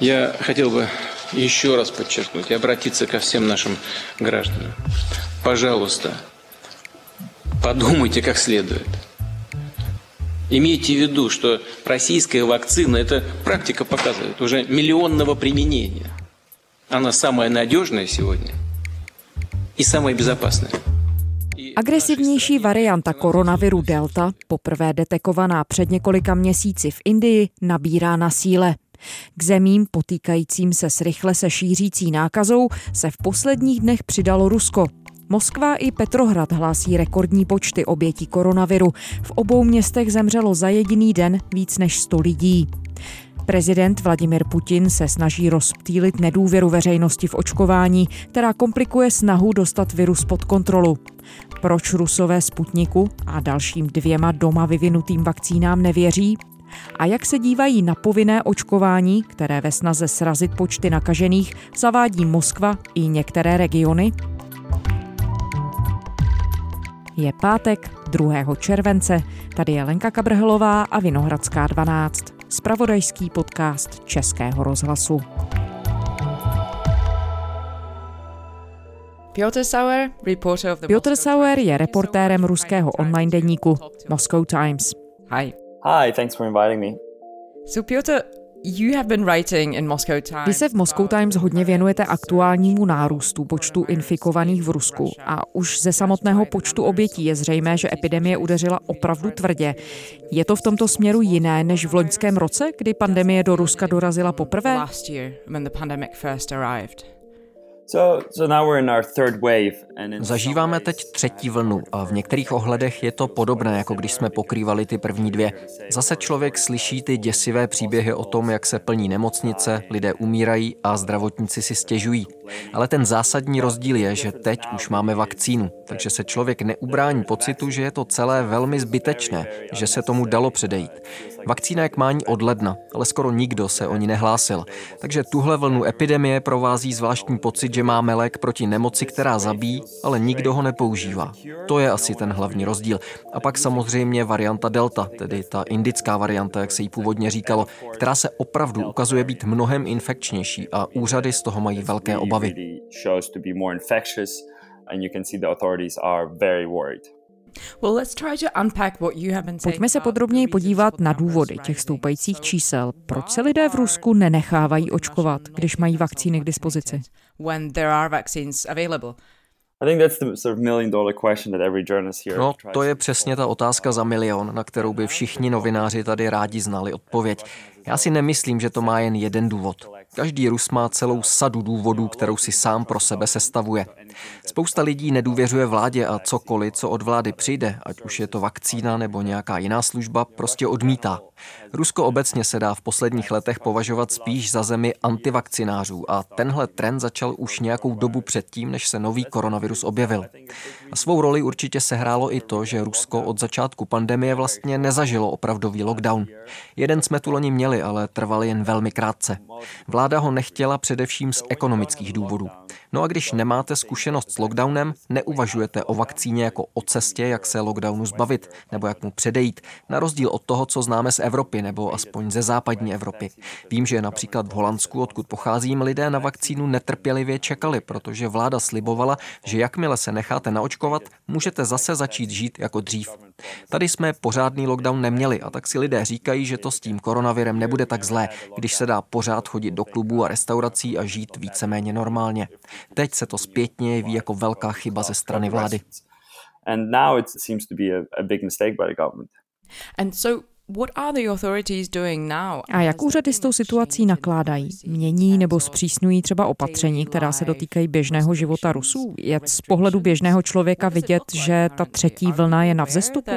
Я хотел бы еще раз подчеркнуть и обратиться ко всем нашим гражданам. Пожалуйста, подумайте как следует. Имейте в виду, что российская вакцина, это практика показывает, уже миллионного применения. Она самая надежная сегодня и самая безопасная. Agresivnější varianta koronaviru Delta, poprvé detekovaná před několika měsíci v Indii, nabírá na síle. K zemím potýkajícím se s rychle se šířící nákazou se v posledních dnech přidalo Rusko. Moskva i Petrohrad hlásí rekordní počty obětí koronaviru. V obou městech zemřelo za jediný den víc než 100 lidí. Prezident Vladimir Putin se snaží rozptýlit nedůvěru veřejnosti v očkování, která komplikuje snahu dostat virus pod kontrolu. Proč rusové Sputniku a dalším dvěma doma vyvinutým vakcínám nevěří? A jak se dívají na povinné očkování, které ve snaze srazit počty nakažených zavádí Moskva i některé regiony? Je pátek 2. července. Tady je Lenka Kabrhelová a Vinohradská 12. Spravodajský podcast Českého rozhlasu. Piotr Sauer, Piotr Sauer je reportérem ruského online deníku Moscow Times. Hi. Hi, thanks for inviting me. So Piotr, You have been writing in Moscow Times. Vy se v Moscow Times hodně věnujete aktuálnímu nárůstu počtu infikovaných v Rusku a už ze samotného počtu obětí je zřejmé, že epidemie udeřila opravdu tvrdě. Je to v tomto směru jiné než v loňském roce, kdy pandemie do Ruska dorazila poprvé? Zažíváme teď třetí vlnu a v některých ohledech je to podobné, jako když jsme pokrývali ty první dvě. Zase člověk slyší ty děsivé příběhy o tom, jak se plní nemocnice, lidé umírají a zdravotníci si stěžují. Ale ten zásadní rozdíl je, že teď už máme vakcínu, takže se člověk neubrání pocitu, že je to celé velmi zbytečné, že se tomu dalo předejít. Vakcína je k mání od ledna, ale skoro nikdo se o ní nehlásil. Takže tuhle vlnu epidemie provází zvláštní pocit, že máme lék proti nemoci, která zabíjí, ale nikdo ho nepoužívá. To je asi ten hlavní rozdíl. A pak samozřejmě varianta Delta, tedy ta indická varianta, jak se jí původně říkalo, která se opravdu ukazuje být mnohem infekčnější a úřady z toho mají velké obavy. Pojďme se podrobněji podívat na důvody těch stoupajících čísel. Proč se lidé v Rusku nenechávají očkovat, když mají vakcíny k dispozici? No, to je přesně ta otázka za milion, na kterou by všichni novináři tady rádi znali odpověď. Já si nemyslím, že to má jen jeden důvod. Každý Rus má celou sadu důvodů, kterou si sám pro sebe sestavuje. Spousta lidí nedůvěřuje vládě a cokoliv, co od vlády přijde, ať už je to vakcína nebo nějaká jiná služba, prostě odmítá. Rusko obecně se dá v posledních letech považovat spíš za zemi antivakcinářů a tenhle trend začal už nějakou dobu předtím, než se nový koronavirus objevil. A svou roli určitě sehrálo i to, že Rusko od začátku pandemie vlastně nezažilo opravdový lockdown. Jeden jsme tu loni měli, ale trval jen velmi krátce. Vláda ho nechtěla především z ekonomických důvodů. No a když nemáte zkušenost s lockdownem, neuvažujete o vakcíně jako o cestě, jak se lockdownu zbavit nebo jak mu předejít, na rozdíl od toho, co známe z Evropy nebo aspoň ze západní Evropy. Vím, že například v Holandsku, odkud pocházím, lidé na vakcínu netrpělivě čekali, protože vláda slibovala, že jakmile se necháte naočkovat, můžete zase začít žít jako dřív. Tady jsme pořádný lockdown neměli a tak si lidé říkají, že to s tím koronavirem nebude tak zlé, když se dá pořád chodit do klubů a restaurací a žít víceméně normálně. Teď se to zpětně jeví jako velká chyba ze strany vlády. And now it seems to be a, a big mistake by the government. And so a jak úřady s tou situací nakládají? Mění nebo zpřísňují třeba opatření, která se dotýkají běžného života Rusů? Je z pohledu běžného člověka vidět, že ta třetí vlna je na vzestupu?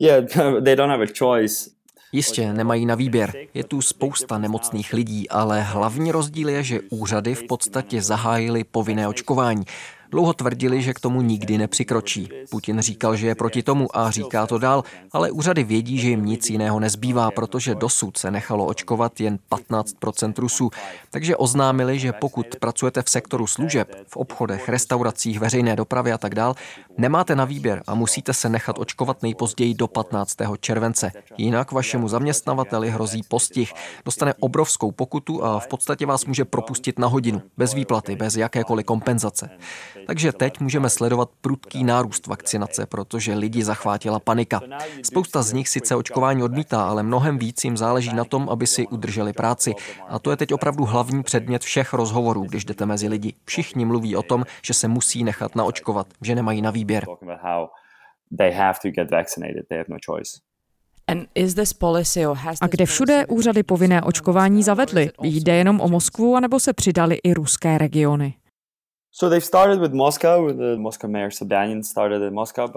Yeah, they don't have a choice. Jistě, nemají na výběr. Je tu spousta nemocných lidí, ale hlavní rozdíl je, že úřady v podstatě zahájily povinné očkování. Dlouho tvrdili, že k tomu nikdy nepřikročí. Putin říkal, že je proti tomu a říká to dál, ale úřady vědí, že jim nic jiného nezbývá, protože dosud se nechalo očkovat jen 15% Rusů. Takže oznámili, že pokud pracujete v sektoru služeb, v obchodech, restauracích, veřejné dopravy a tak dál, nemáte na výběr a musíte se nechat očkovat nejpozději do 15. července. Jinak vašemu zaměstnavateli hrozí postih, dostane obrovskou pokutu a v podstatě vás může propustit na hodinu, bez výplaty, bez jakékoliv kompenzace. Takže teď můžeme sledovat prudký nárůst vakcinace, protože lidi zachvátila panika. Spousta z nich sice očkování odmítá, ale mnohem víc jim záleží na tom, aby si udrželi práci. A to je teď opravdu hlavní předmět všech rozhovorů, když jdete mezi lidi. Všichni mluví o tom, že se musí nechat naočkovat, že nemají na výběr. A kde všude úřady povinné očkování zavedly? Jde jenom o Moskvu, anebo se přidali i ruské regiony?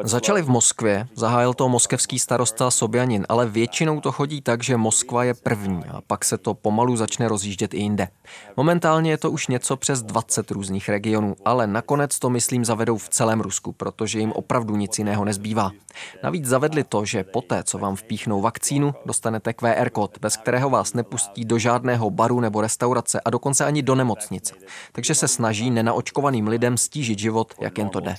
Začali v Moskvě, zahájil to moskevský starosta Sobjanin, ale většinou to chodí tak, že Moskva je první a pak se to pomalu začne rozjíždět i jinde. Momentálně je to už něco přes 20 různých regionů, ale nakonec to myslím zavedou v celém Rusku, protože jim opravdu nic jiného nezbývá. Navíc zavedli to, že poté, co vám vpíchnou vakcínu, dostanete QR kód, bez kterého vás nepustí do žádného baru nebo restaurace a dokonce ani do nemocnice. Takže se snaží nenaočkovat očkovaným lidem stížit život, jak jen to jde.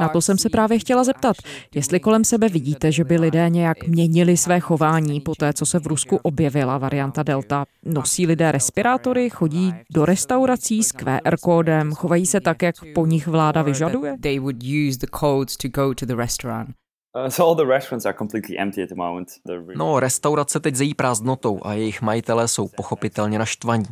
Na to jsem se právě chtěla zeptat, jestli kolem sebe vidíte, že by lidé nějak měnili své chování po té, co se v Rusku objevila varianta Delta. Nosí lidé respirátory, chodí do restaurací s QR kódem, chovají se tak, jak po nich vláda vyžaduje? No, restaurace teď zejí prázdnotou a jejich majitelé jsou pochopitelně naštvaní.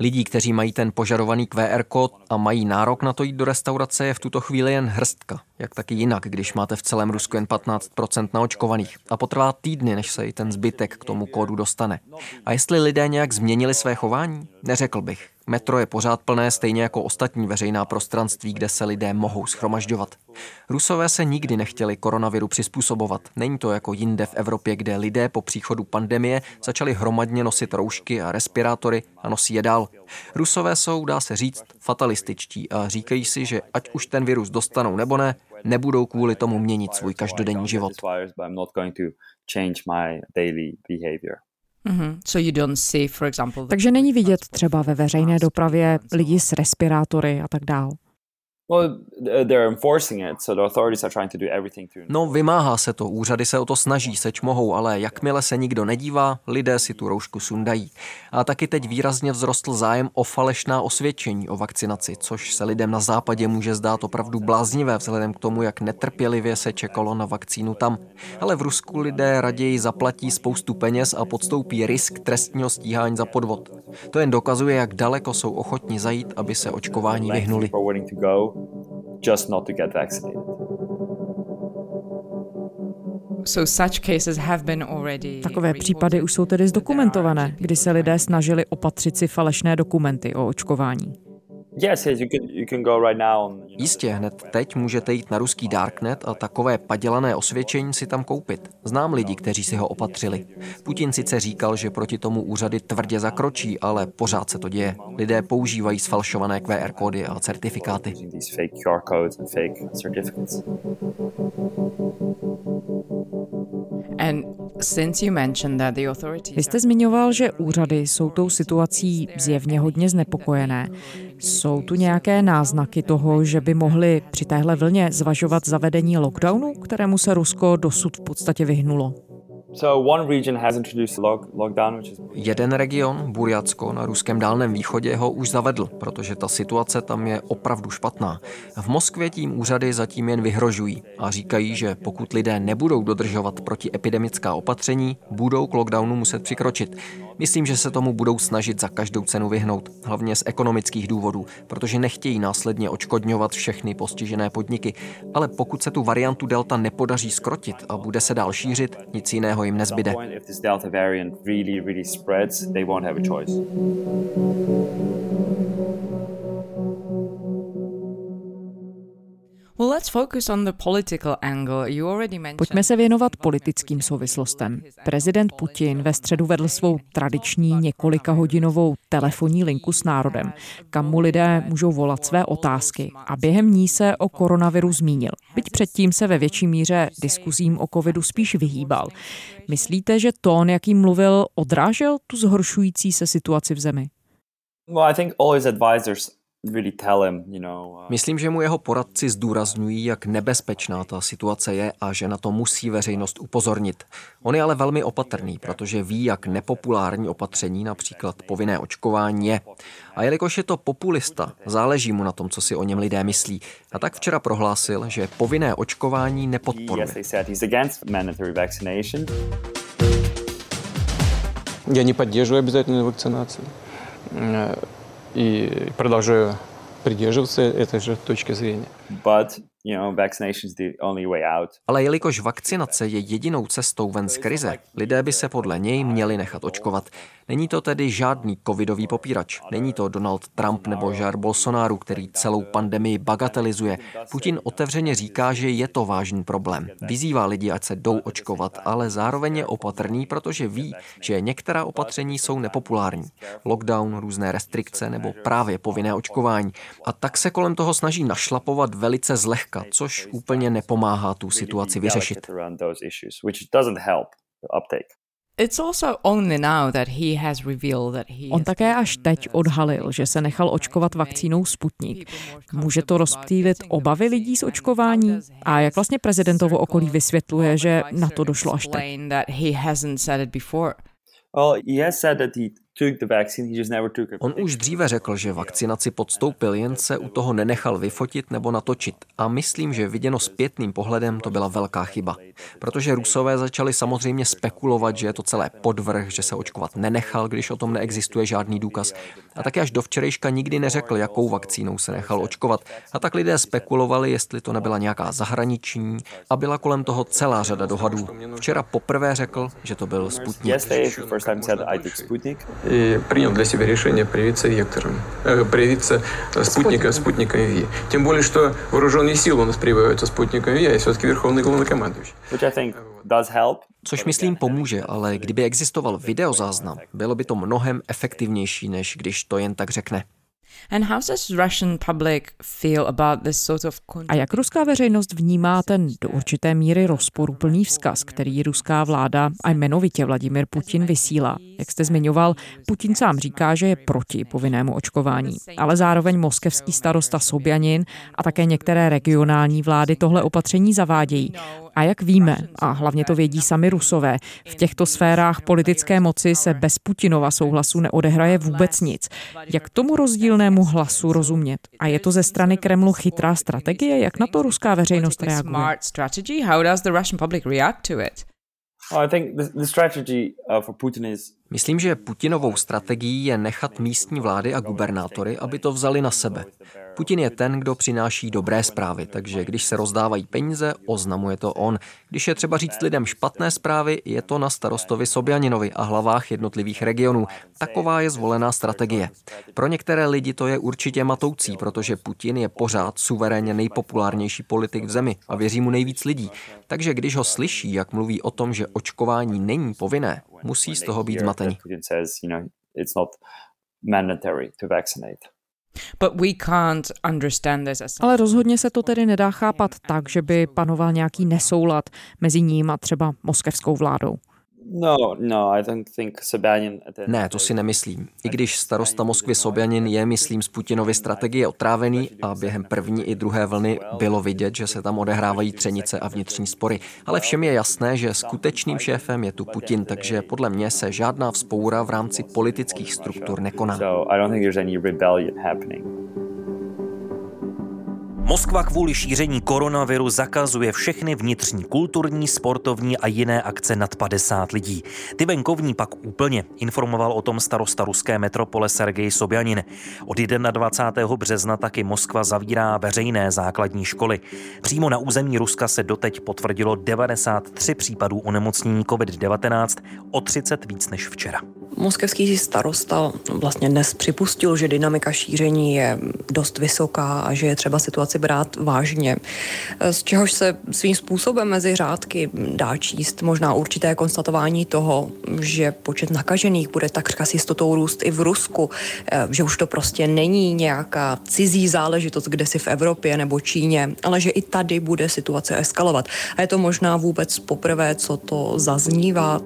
Lidí, kteří mají ten požadovaný QR kód a mají nárok na to jít do restaurace, je v tuto chvíli jen hrstka. Jak taky jinak, když máte v celém Rusku jen 15% naočkovaných. A potrvá týdny, než se i ten zbytek k tomu kódu dostane. A jestli lidé nějak změnili své chování? Neřekl bych. Metro je pořád plné stejně jako ostatní veřejná prostranství, kde se lidé mohou schromažďovat. Rusové se nikdy nechtěli koronaviru přizpůsobovat. Není to jako jinde v Evropě, kde lidé po příchodu pandemie začali hromadně nosit roušky a respirátory a nosí je dál. Rusové jsou, dá se říct, fatalističtí a říkají si, že ať už ten virus dostanou nebo ne, nebudou kvůli tomu měnit svůj každodenní život. Mm-hmm. Takže není vidět třeba ve veřejné dopravě lidi s respirátory a tak dál. No, vymáhá se to, úřady se o to snaží, seč mohou, ale jakmile se nikdo nedívá, lidé si tu roušku sundají. A taky teď výrazně vzrostl zájem o falešná osvědčení o vakcinaci, což se lidem na západě může zdát opravdu bláznivé vzhledem k tomu, jak netrpělivě se čekalo na vakcínu tam. Ale v Rusku lidé raději zaplatí spoustu peněz a podstoupí risk trestního stíhání za podvod. To jen dokazuje, jak daleko jsou ochotni zajít, aby se očkování vyhnuli just not to get vaccinated. Takové případy už jsou tedy zdokumentované, kdy se lidé snažili opatřit si falešné dokumenty o očkování. Jistě, hned teď můžete jít na ruský darknet a takové padělané osvědčení si tam koupit. Znám lidi, kteří si ho opatřili. Putin sice říkal, že proti tomu úřady tvrdě zakročí, ale pořád se to děje. Lidé používají sfalšované QR kódy a certifikáty. Vy jste zmiňoval, že úřady jsou tou situací zjevně hodně znepokojené. Jsou tu nějaké náznaky toho, že by mohli při téhle vlně zvažovat zavedení lockdownu, kterému se Rusko dosud v podstatě vyhnulo? Jeden region, Burjatsko na ruském dálném východě, ho už zavedl, protože ta situace tam je opravdu špatná. V Moskvě tím úřady zatím jen vyhrožují a říkají, že pokud lidé nebudou dodržovat protiepidemická opatření, budou k lockdownu muset přikročit. Myslím, že se tomu budou snažit za každou cenu vyhnout, hlavně z ekonomických důvodů, protože nechtějí následně očkodňovat všechny postižené podniky. Ale pokud se tu variantu Delta nepodaří skrotit a bude se dál šířit, nic jiného jim nezbyde. Pojďme se věnovat politickým souvislostem. Prezident Putin ve středu vedl svou tradiční několika hodinovou telefonní linku s národem, kam mu lidé můžou volat své otázky a během ní se o koronaviru zmínil. Byť předtím se ve větší míře diskuzím o covidu spíš vyhýbal. Myslíte, že tón, jaký mluvil, odrážel tu zhoršující se situaci v zemi? Well, I think all his advisors Myslím, že mu jeho poradci zdůrazňují, jak nebezpečná ta situace je a že na to musí veřejnost upozornit. On je ale velmi opatrný, protože ví, jak nepopulární opatření, například povinné očkování, je. A jelikož je to populista, záleží mu na tom, co si o něm lidé myslí. A tak včera prohlásil, že povinné očkování nepodporuje. Já не поддерживаю обязательную вакцинацию И продолжаю придерживаться этой же точки зрения. But Ale jelikož vakcinace je jedinou cestou ven z krize, lidé by se podle něj měli nechat očkovat. Není to tedy žádný covidový popírač. Není to Donald Trump nebo Jair Bolsonaro, který celou pandemii bagatelizuje. Putin otevřeně říká, že je to vážný problém. Vyzývá lidi, ať se jdou očkovat, ale zároveň je opatrný, protože ví, že některá opatření jsou nepopulární. Lockdown, různé restrikce nebo právě povinné očkování. A tak se kolem toho snaží našlapovat velice zlehka, což úplně nepomáhá tu situaci vyřešit. On také až teď odhalil, že se nechal očkovat vakcínou Sputnik. Může to rozptýlit obavy lidí z očkování? A jak vlastně prezidentovo okolí vysvětluje, že na to došlo až teď? On už dříve řekl, že vakcinaci podstoupil, jen se u toho nenechal vyfotit nebo natočit. A myslím, že viděno zpětným pohledem to byla velká chyba. Protože Rusové začali samozřejmě spekulovat, že je to celé podvrh, že se očkovat nenechal, když o tom neexistuje žádný důkaz. A taky až do včerejška nikdy neřekl, jakou vakcínou se nechal očkovat. A tak lidé spekulovali, jestli to nebyla nějaká zahraniční a byla kolem toho celá řada dohadů. Včera poprvé řekl, že to byl Sputnik и принял для себя решение привиться вектором, э, привиться спутника, спутником ВИ. Тем более, что вооруженные силы у нас прививаются спутником ВИ, а я все-таки верховный главнокомандующий. Which I think does help. Což myslím pomůže, ale kdyby existoval videozáznam, bylo by to mnohem efektivnější, než když to jen tak řekne. A jak ruská veřejnost vnímá ten do určité míry rozporuplný vzkaz, který ruská vláda a jmenovitě Vladimir Putin vysílá? Jak jste zmiňoval, Putin sám říká, že je proti povinnému očkování, ale zároveň moskevský starosta Sobjanin a také některé regionální vlády tohle opatření zavádějí. A jak víme, a hlavně to vědí sami Rusové, v těchto sférách politické moci se bez Putinova souhlasu neodehraje vůbec nic. Jak tomu rozdílnému hlasu rozumět? A je to ze strany Kremlu chytrá strategie? Jak na to ruská veřejnost reaguje? I think the strategy uh, for Putin is Myslím, že Putinovou strategií je nechat místní vlády a gubernátory, aby to vzali na sebe. Putin je ten, kdo přináší dobré zprávy, takže když se rozdávají peníze, oznamuje to on. Když je třeba říct lidem špatné zprávy, je to na starostovi Sobjaninovi a hlavách jednotlivých regionů. Taková je zvolená strategie. Pro některé lidi to je určitě matoucí, protože Putin je pořád suverénně nejpopulárnější politik v zemi a věří mu nejvíc lidí. Takže když ho slyší, jak mluví o tom, že očkování není povinné, musí z toho být zmatení. Ale rozhodně se to tedy nedá chápat tak, že by panoval nějaký nesoulad mezi ním a třeba moskevskou vládou. No, no, ne, to si nemyslím. I když starosta Moskvy Sobjanin je, myslím, z Putinovy strategie otrávený a během první i druhé vlny bylo vidět, že se tam odehrávají třenice a vnitřní spory. Ale všem je jasné, že skutečným šéfem je tu Putin, takže podle mě se žádná vzpoura v rámci politických struktur nekoná. Moskva kvůli šíření koronaviru zakazuje všechny vnitřní kulturní, sportovní a jiné akce nad 50 lidí. Ty venkovní pak úplně, informoval o tom starosta ruské metropole Sergej Sobjanin. Od 21. března taky Moskva zavírá veřejné základní školy. Přímo na území Ruska se doteď potvrdilo 93 případů onemocnění COVID-19, o 30 víc než včera. Moskevský starosta vlastně dnes připustil, že dynamika šíření je dost vysoká a že je třeba situaci brát vážně. Z čehož se svým způsobem mezi řádky dá číst možná určité konstatování toho, že počet nakažených bude takřka s jistotou růst i v Rusku, že už to prostě není nějaká cizí záležitost kde si v Evropě nebo Číně, ale že i tady bude situace eskalovat. A je to možná vůbec poprvé, co to zaznívá.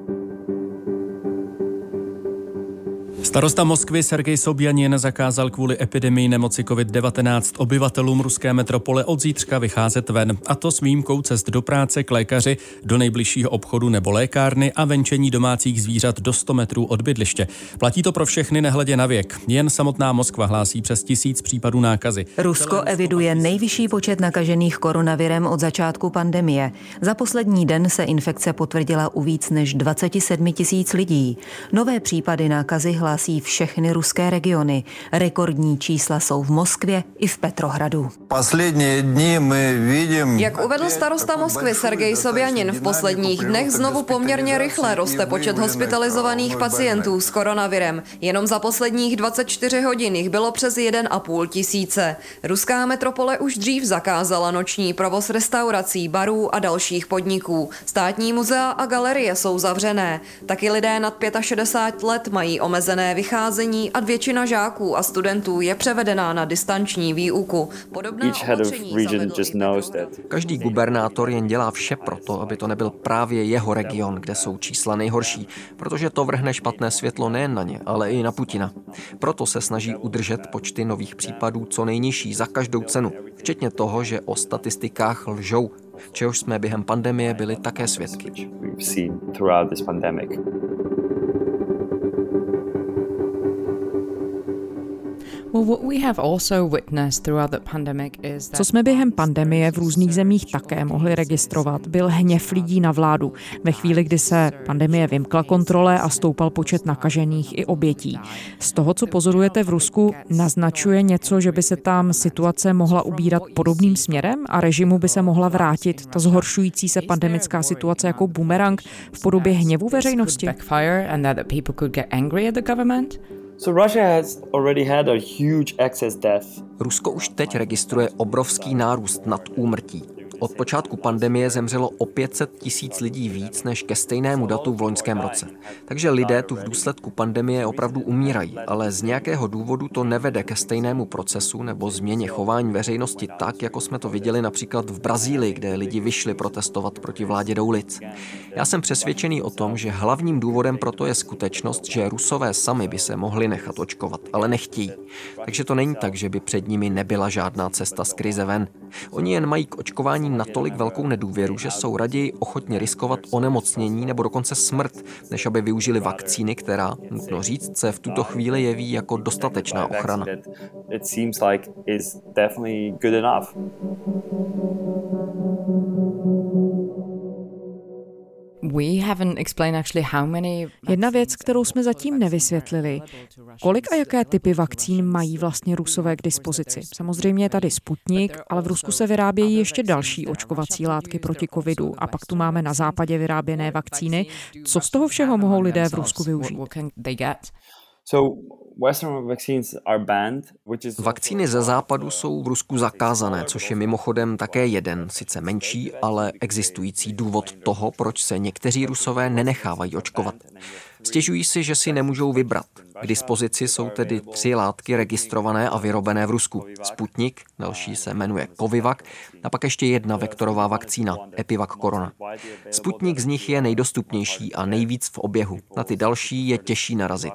Starosta Moskvy Sergej Sobjanin zakázal kvůli epidemii nemoci COVID-19 obyvatelům ruské metropole od zítřka vycházet ven, a to s výjimkou cest do práce k lékaři, do nejbližšího obchodu nebo lékárny a venčení domácích zvířat do 100 metrů od bydliště. Platí to pro všechny nehledě na věk. Jen samotná Moskva hlásí přes tisíc případů nákazy. Rusko eviduje nejvyšší počet nakažených koronavirem od začátku pandemie. Za poslední den se infekce potvrdila u víc než 27 tisíc lidí. Nové případy nákazy hlásí hlásí všechny ruské regiony. Rekordní čísla jsou v Moskvě i v Petrohradu. Poslední dny my vidím... Jak uvedl starosta Moskvy Sergej Sobjanin, v posledních dnech znovu poměrně rychle roste počet hospitalizovaných pacientů s koronavirem. Jenom za posledních 24 hodin jich bylo přes 1,5 tisíce. Ruská metropole už dřív zakázala noční provoz restaurací, barů a dalších podniků. Státní muzea a galerie jsou zavřené. Taky lidé nad 65 let mají omezené omezené vycházení a většina žáků a studentů je převedená na distanční výuku. Podobná Každý gubernátor jen dělá vše proto, aby to nebyl právě jeho region, kde jsou čísla nejhorší, protože to vrhne špatné světlo nejen na ně, ale i na Putina. Proto se snaží udržet počty nových případů co nejnižší za každou cenu, včetně toho, že o statistikách lžou, čehož jsme během pandemie byli také svědky. Co jsme během pandemie v různých zemích také mohli registrovat, byl hněv lidí na vládu. Ve chvíli, kdy se pandemie vymkla kontrole a stoupal počet nakažených i obětí. Z toho, co pozorujete v Rusku, naznačuje něco, že by se tam situace mohla ubírat podobným směrem a režimu by se mohla vrátit ta zhoršující se pandemická situace jako bumerang v podobě hněvu veřejnosti. Rusko už teď registruje obrovský nárůst nad úmrtí. Od počátku pandemie zemřelo o 500 tisíc lidí víc než ke stejnému datu v loňském roce. Takže lidé tu v důsledku pandemie opravdu umírají, ale z nějakého důvodu to nevede ke stejnému procesu nebo změně chování veřejnosti tak, jako jsme to viděli například v Brazílii, kde lidi vyšli protestovat proti vládě do ulic. Já jsem přesvědčený o tom, že hlavním důvodem pro to je skutečnost, že Rusové sami by se mohli nechat očkovat, ale nechtějí. Takže to není tak, že by před nimi nebyla žádná cesta z krize ven. Oni jen mají k očkování natolik velkou nedůvěru, že jsou raději ochotně riskovat onemocnění nebo dokonce smrt, než aby využili vakcíny, která, nutno říct, se v tuto chvíli jeví jako dostatečná ochrana. Jedna věc, kterou jsme zatím nevysvětlili, kolik a jaké typy vakcín mají vlastně Rusové k dispozici. Samozřejmě je tady Sputnik, ale v Rusku se vyrábějí ještě další očkovací látky proti covidu a pak tu máme na západě vyráběné vakcíny. Co z toho všeho mohou lidé v Rusku využít? Vakcíny ze západu jsou v Rusku zakázané, což je mimochodem také jeden, sice menší, ale existující důvod toho, proč se někteří Rusové nenechávají očkovat. Stěžují si, že si nemůžou vybrat. K dispozici jsou tedy tři látky registrované a vyrobené v Rusku. Sputnik, další se jmenuje Covivac a pak ještě jedna vektorová vakcína, Epivac Corona. Sputnik z nich je nejdostupnější a nejvíc v oběhu. Na ty další je těžší narazit.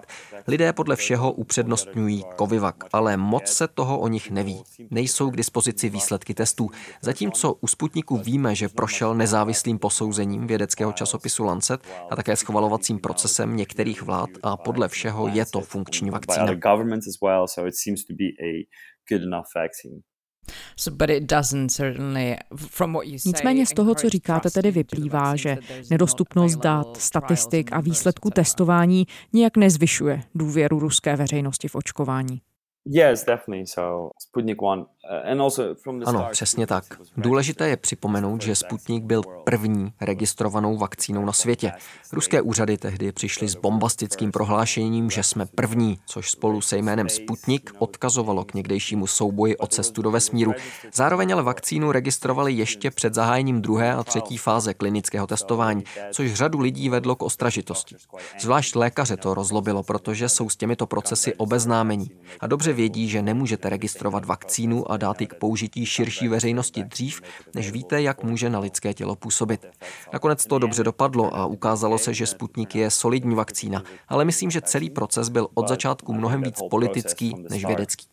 Lidé podle všeho upřednostňují Covivac, ale moc se toho o nich neví. Nejsou k dispozici výsledky testů. Zatímco u Sputniku víme, že prošel nezávislým posouzením vědeckého časopisu Lancet a také schvalovacím procesem některých vlád a podle všeho je to funkční vakcína. Nicméně z toho, co říkáte, tedy vyplývá, že nedostupnost dat, statistik a výsledků testování nijak nezvyšuje důvěru ruské veřejnosti v očkování. Yes, definitely. So Sputnik 1 Ano, přesně tak. Důležité je připomenout, že Sputnik byl první registrovanou vakcínou na světě. Ruské úřady tehdy přišly s bombastickým prohlášením, že jsme první, což spolu se jménem Sputnik odkazovalo k někdejšímu souboji o cestu do vesmíru. Zároveň ale vakcínu registrovali ještě před zahájením druhé a třetí fáze klinického testování, což řadu lidí vedlo k ostražitosti. Zvlášť lékaře to rozlobilo, protože jsou s těmito procesy obeznámení a dobře vědí, že nemůžete registrovat vakcínu a dát ji k použití širší veřejnosti dřív, než víte, jak může na lidské tělo působit. Nakonec to dobře dopadlo a ukázalo se, že Sputnik je solidní vakcína, ale myslím, že celý proces byl od začátku mnohem víc politický než vědecký.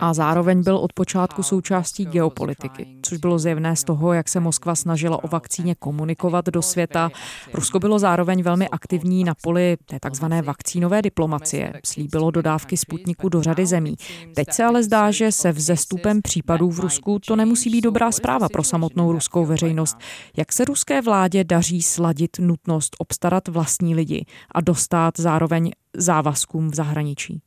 A zároveň byl od počátku součástí geopolitiky, což bylo zjevné z toho, jak se Moskva snažila o vakcíně komunikovat do světa. Rusko bylo zároveň velmi aktivní na poli té takzvané vakcínové diplomacie. Slíbilo dodávky Sputniku do řady zemí. Teď se ale zdá, že se vzestupem případů v Rusku to nemusí být dobrá zpráva pro samotnou ruskou veřejnost. Jak se ruské vládě daří sladit nutnost obstarat vlastní lidi a dostat zároveň závazkům v zahraničí.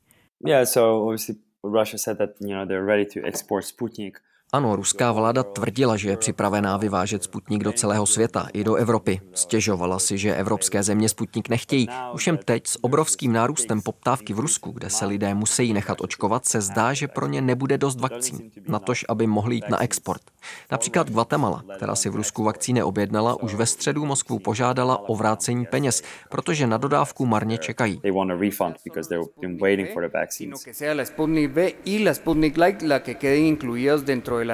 Yeah, so obviously Russia said that you know they're ready to export Sputnik. Ano, ruská vláda tvrdila, že je připravená vyvážet Sputnik do celého světa, i do Evropy. Stěžovala si, že evropské země Sputnik nechtějí. Všem teď s obrovským nárůstem poptávky v Rusku, kde se lidé musí nechat očkovat, se zdá, že pro ně nebude dost vakcín, natož aby mohli jít na export. Například Guatemala, která si v Rusku vakcíny objednala, už ve středu Moskvu požádala o vrácení peněz, protože na dodávku marně čekají. la negociación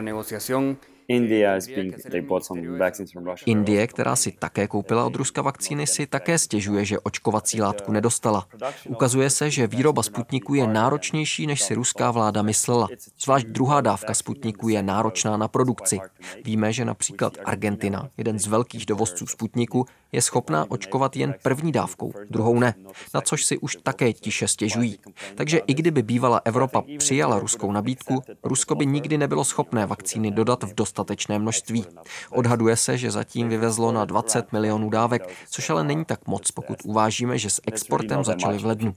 Indie, která si také koupila od Ruska vakcíny, si také stěžuje, že očkovací látku nedostala. Ukazuje se, že výroba Sputniku je náročnější, než si ruská vláda myslela. Zvlášť druhá dávka Sputniku je náročná na produkci. Víme, že například Argentina, jeden z velkých dovozců Sputniku, je schopná očkovat jen první dávkou, druhou ne, na což si už také tiše stěžují. Takže i kdyby bývala Evropa přijala ruskou nabídku, Rusko by nikdy nebylo schopné vakcíny dodat v dostatečné množství. Odhaduje se, že zatím vyvezlo na 20 milionů dávek, což ale není tak moc, pokud uvážíme, že s exportem začali v lednu.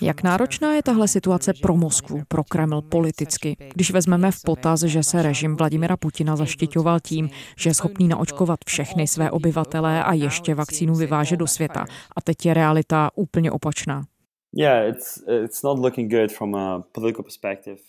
Jak náročná je tahle situace pro Moskvu, pro Kreml politicky, když vezmeme v potaz, že se režim Vladimira Putina zaštiťoval tím, že je schopný naočkovat všechny své obyvatele a ještě vakcínu vyváže do světa. A teď je realita úplně opačná.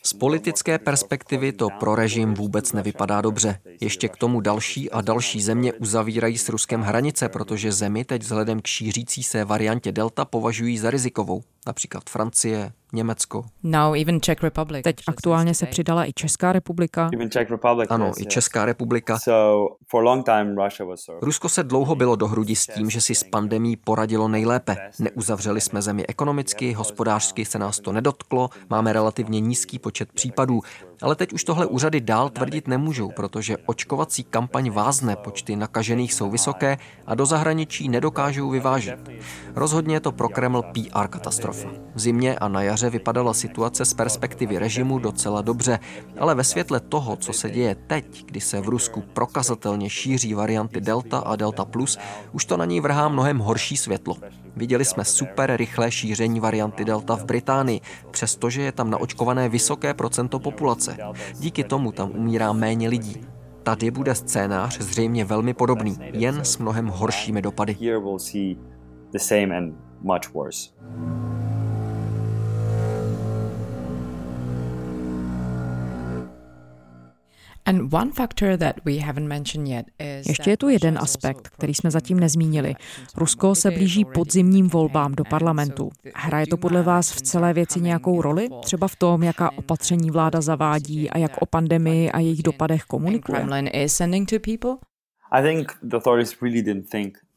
Z politické perspektivy to pro režim vůbec nevypadá dobře. Ještě k tomu další a další země uzavírají s Ruskem hranice, protože zemi teď vzhledem k šířící se variantě Delta považují za rizikovou. Například Francie, Německo. Now even Czech Republic. Teď aktuálně se přidala i Česká republika. Ano, i Česká republika. Rusko se dlouho bylo do hrudi s tím, že si s pandemí poradilo nejlépe. Neuzavřeli jsme zemi ekonomicky, hospodářsky se nás to nedotklo, máme relativně nízký počet případů. Ale teď už tohle úřady dál tvrdit nemůžou, protože očkovací kampaň vázne, počty nakažených jsou vysoké a do zahraničí nedokážou vyvážet. Rozhodně je to pro Kreml PR katastrofa. V zimě a na jaře vypadala situace z perspektivy režimu docela dobře, ale ve světle toho, co se děje teď, kdy se v Rusku prokazatelně šíří varianty Delta a Delta Plus, už to na něj vrhá mnohem horší světlo. Viděli jsme super rychlé šíření varianty Delta v Británii, přestože je tam naočkované vysoké procento populace. Díky tomu tam umírá méně lidí. Tady bude scénář zřejmě velmi podobný, jen s mnohem horšími dopady. Ještě je tu jeden aspekt, který jsme zatím nezmínili. Rusko se blíží podzimním volbám do parlamentu. Hraje to podle vás v celé věci nějakou roli? Třeba v tom, jaká opatření vláda zavádí a jak o pandemii a jejich dopadech komunikuje?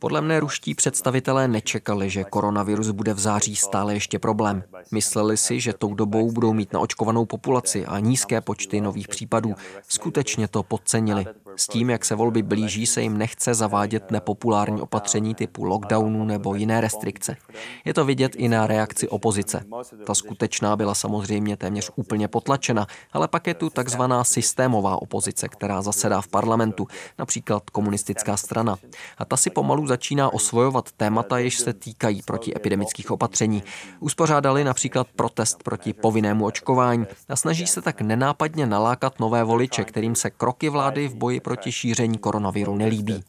Podle mne ruští představitelé nečekali, že koronavirus bude v září stále ještě problém. Mysleli si, že tou dobou budou mít naočkovanou populaci a nízké počty nových případů. Skutečně to podcenili. S tím, jak se volby blíží, se jim nechce zavádět nepopulární opatření typu lockdownu nebo jiné restrikce. Je to vidět i na reakci opozice. Ta skutečná byla samozřejmě téměř úplně potlačena, ale pak je tu takzvaná systémová opozice, která zasedá v parlamentu, například komunistická strana. A ta si pomalu začíná osvojovat témata, jež se týkají protiepidemických opatření. Uspořádali například protest proti povinnému očkování a snaží se tak nenápadně nalákat nové voliče, kterým se kroky vlády v boji proti šíření koronaviru nelíbí.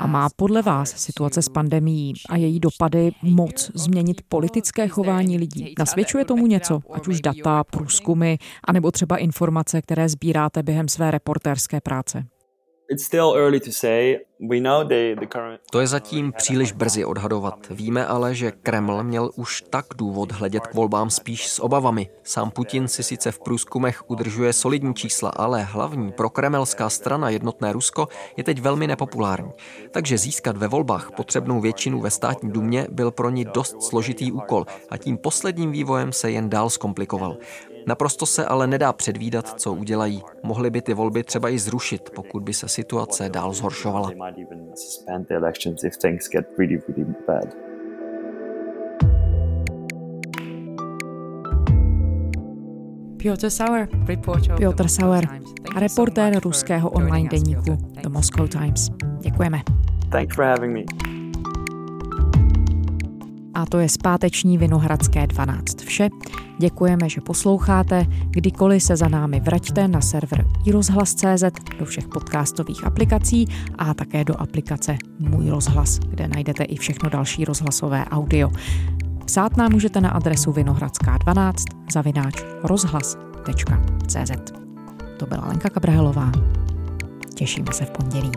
A má podle vás situace s pandemí a její dopady moc změnit politické chování lidí? Nasvědčuje tomu něco, ať už data, průzkumy, anebo třeba informace, které sbíráte během své reportérské práce? To je zatím příliš brzy odhadovat. Víme ale, že Kreml měl už tak důvod hledět k volbám spíš s obavami. Sám Putin si sice v průzkumech udržuje solidní čísla, ale hlavní prokremelská strana Jednotné Rusko je teď velmi nepopulární. Takže získat ve volbách potřebnou většinu ve státní dumě byl pro ní dost složitý úkol a tím posledním vývojem se jen dál zkomplikoval. Naprosto se ale nedá předvídat, co udělají. Mohli by ty volby třeba i zrušit, pokud by se situace dál zhoršovala. Piotr Sauer, Piotr Sauer, reportér ruského online deníku The Moscow Times. Děkujeme. Thanks for having me. A to je zpáteční Vinohradské 12 vše. Děkujeme, že posloucháte. Kdykoliv se za námi vraťte na server iRozhlas.cz, do všech podcastových aplikací a také do aplikace Můj rozhlas, kde najdete i všechno další rozhlasové audio. Psát nám můžete na adresu vinohradská12 zavináč rozhlas.cz. To byla Lenka Kabrhelová. Těšíme se v pondělí.